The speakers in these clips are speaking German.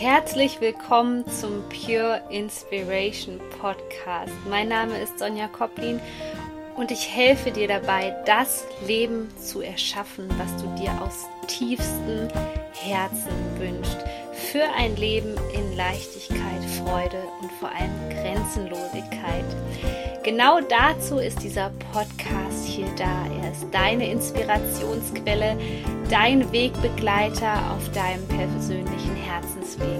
Herzlich willkommen zum Pure Inspiration Podcast. Mein Name ist Sonja Koplin und ich helfe dir dabei, das Leben zu erschaffen, was du dir aus tiefstem Herzen wünschst. Für ein Leben in Leichtigkeit, Freude und vor allem Grenzenlosigkeit. Genau dazu ist dieser Podcast hier da. Er ist deine Inspirationsquelle, dein Wegbegleiter auf deinem persönlichen Herzensweg.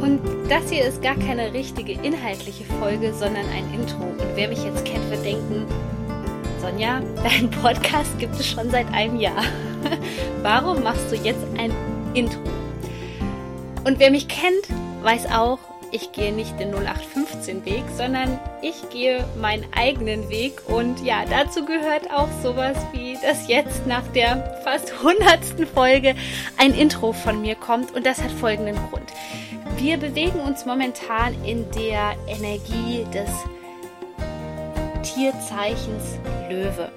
Und das hier ist gar keine richtige inhaltliche Folge, sondern ein Intro. Und wer mich jetzt kennt, wird denken, Sonja, dein Podcast gibt es schon seit einem Jahr. Warum machst du jetzt ein Intro? Und wer mich kennt, weiß auch, ich gehe nicht den 0815 Weg, sondern ich gehe meinen eigenen Weg und ja, dazu gehört auch sowas wie, dass jetzt nach der fast 100. Folge ein Intro von mir kommt und das hat folgenden Grund. Wir bewegen uns momentan in der Energie des Tierzeichens Löwe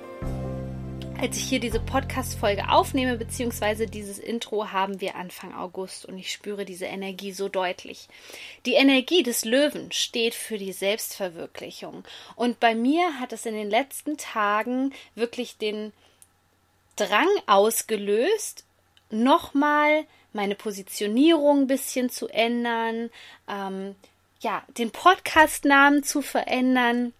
als ich hier diese Podcast-Folge aufnehme, beziehungsweise dieses Intro, haben wir Anfang August und ich spüre diese Energie so deutlich. Die Energie des Löwen steht für die Selbstverwirklichung. Und bei mir hat es in den letzten Tagen wirklich den Drang ausgelöst, nochmal meine Positionierung ein bisschen zu ändern, ähm, ja, den Podcast-Namen zu verändern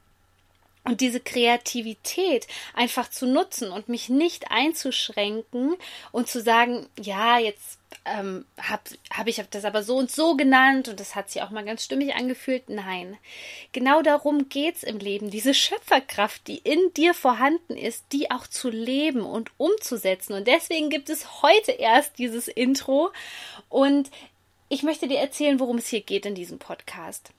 und diese Kreativität einfach zu nutzen und mich nicht einzuschränken und zu sagen, ja, jetzt ähm, habe hab ich das aber so und so genannt und das hat sich auch mal ganz stimmig angefühlt. Nein, genau darum geht's im Leben, diese Schöpferkraft, die in dir vorhanden ist, die auch zu leben und umzusetzen. Und deswegen gibt es heute erst dieses Intro und ich möchte dir erzählen, worum es hier geht in diesem Podcast.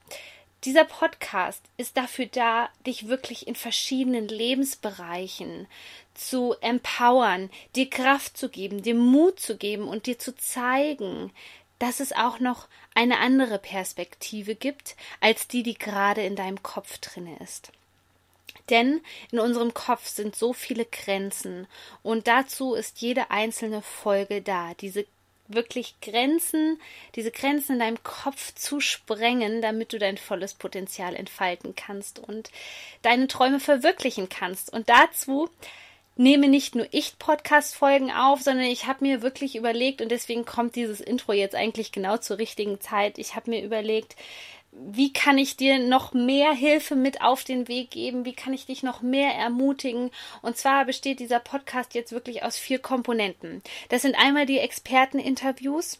Dieser Podcast ist dafür da, dich wirklich in verschiedenen Lebensbereichen zu empowern, dir Kraft zu geben, dir Mut zu geben und dir zu zeigen, dass es auch noch eine andere Perspektive gibt, als die, die gerade in deinem Kopf drinne ist. Denn in unserem Kopf sind so viele Grenzen und dazu ist jede einzelne Folge da, diese wirklich Grenzen, diese Grenzen in deinem Kopf zu sprengen, damit du dein volles Potenzial entfalten kannst und deine Träume verwirklichen kannst. Und dazu nehme nicht nur ich Podcast-Folgen auf, sondern ich habe mir wirklich überlegt, und deswegen kommt dieses Intro jetzt eigentlich genau zur richtigen Zeit. Ich habe mir überlegt, wie kann ich dir noch mehr Hilfe mit auf den Weg geben? Wie kann ich dich noch mehr ermutigen? Und zwar besteht dieser Podcast jetzt wirklich aus vier Komponenten. Das sind einmal die Experteninterviews,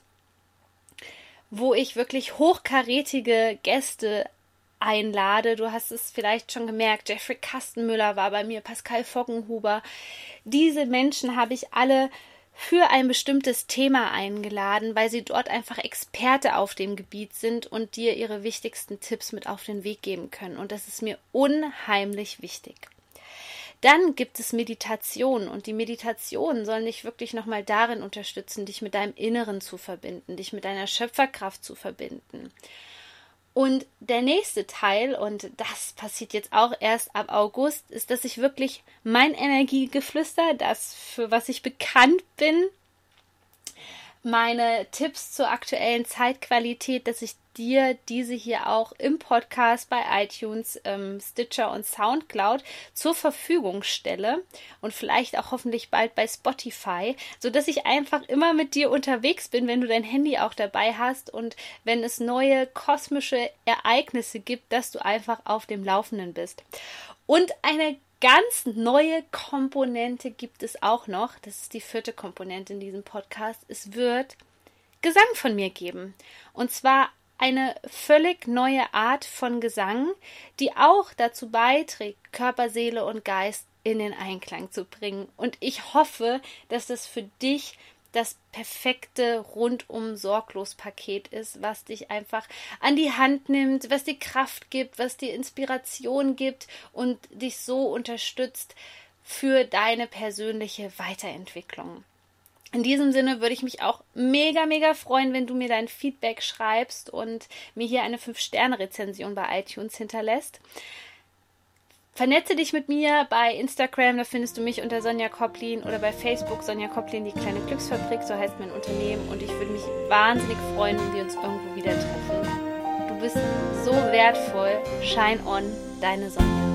wo ich wirklich hochkarätige Gäste einlade. Du hast es vielleicht schon gemerkt, Jeffrey Kastenmüller war bei mir, Pascal Foggenhuber. Diese Menschen habe ich alle für ein bestimmtes Thema eingeladen, weil sie dort einfach Experte auf dem Gebiet sind und dir ihre wichtigsten Tipps mit auf den Weg geben können. Und das ist mir unheimlich wichtig. Dann gibt es Meditation und die Meditation soll dich wirklich nochmal darin unterstützen, dich mit deinem Inneren zu verbinden, dich mit deiner Schöpferkraft zu verbinden. Und der nächste Teil, und das passiert jetzt auch erst ab August, ist, dass ich wirklich mein Energiegeflüster, das für was ich bekannt bin, meine Tipps zur aktuellen Zeitqualität, dass ich dir diese hier auch im Podcast bei iTunes, ähm, Stitcher und Soundcloud zur Verfügung stelle und vielleicht auch hoffentlich bald bei Spotify, so dass ich einfach immer mit dir unterwegs bin, wenn du dein Handy auch dabei hast und wenn es neue kosmische Ereignisse gibt, dass du einfach auf dem Laufenden bist. Und eine ganz neue Komponente gibt es auch noch. Das ist die vierte Komponente in diesem Podcast. Es wird Gesang von mir geben. Und zwar eine völlig neue Art von Gesang, die auch dazu beiträgt, Körper, Seele und Geist in den Einklang zu bringen. Und ich hoffe, dass das für dich das perfekte rundum sorglos Paket ist, was dich einfach an die Hand nimmt, was dir Kraft gibt, was dir Inspiration gibt und dich so unterstützt für deine persönliche Weiterentwicklung. In diesem Sinne würde ich mich auch mega, mega freuen, wenn du mir dein Feedback schreibst und mir hier eine 5-Sterne-Rezension bei iTunes hinterlässt. Vernetze dich mit mir bei Instagram, da findest du mich unter Sonja Koplin oder bei Facebook Sonja Koplin, die kleine Glücksfabrik, so heißt mein Unternehmen. Und ich würde mich wahnsinnig freuen, wenn wir uns irgendwo wieder treffen. Du bist so wertvoll. Shine on, deine Sonja.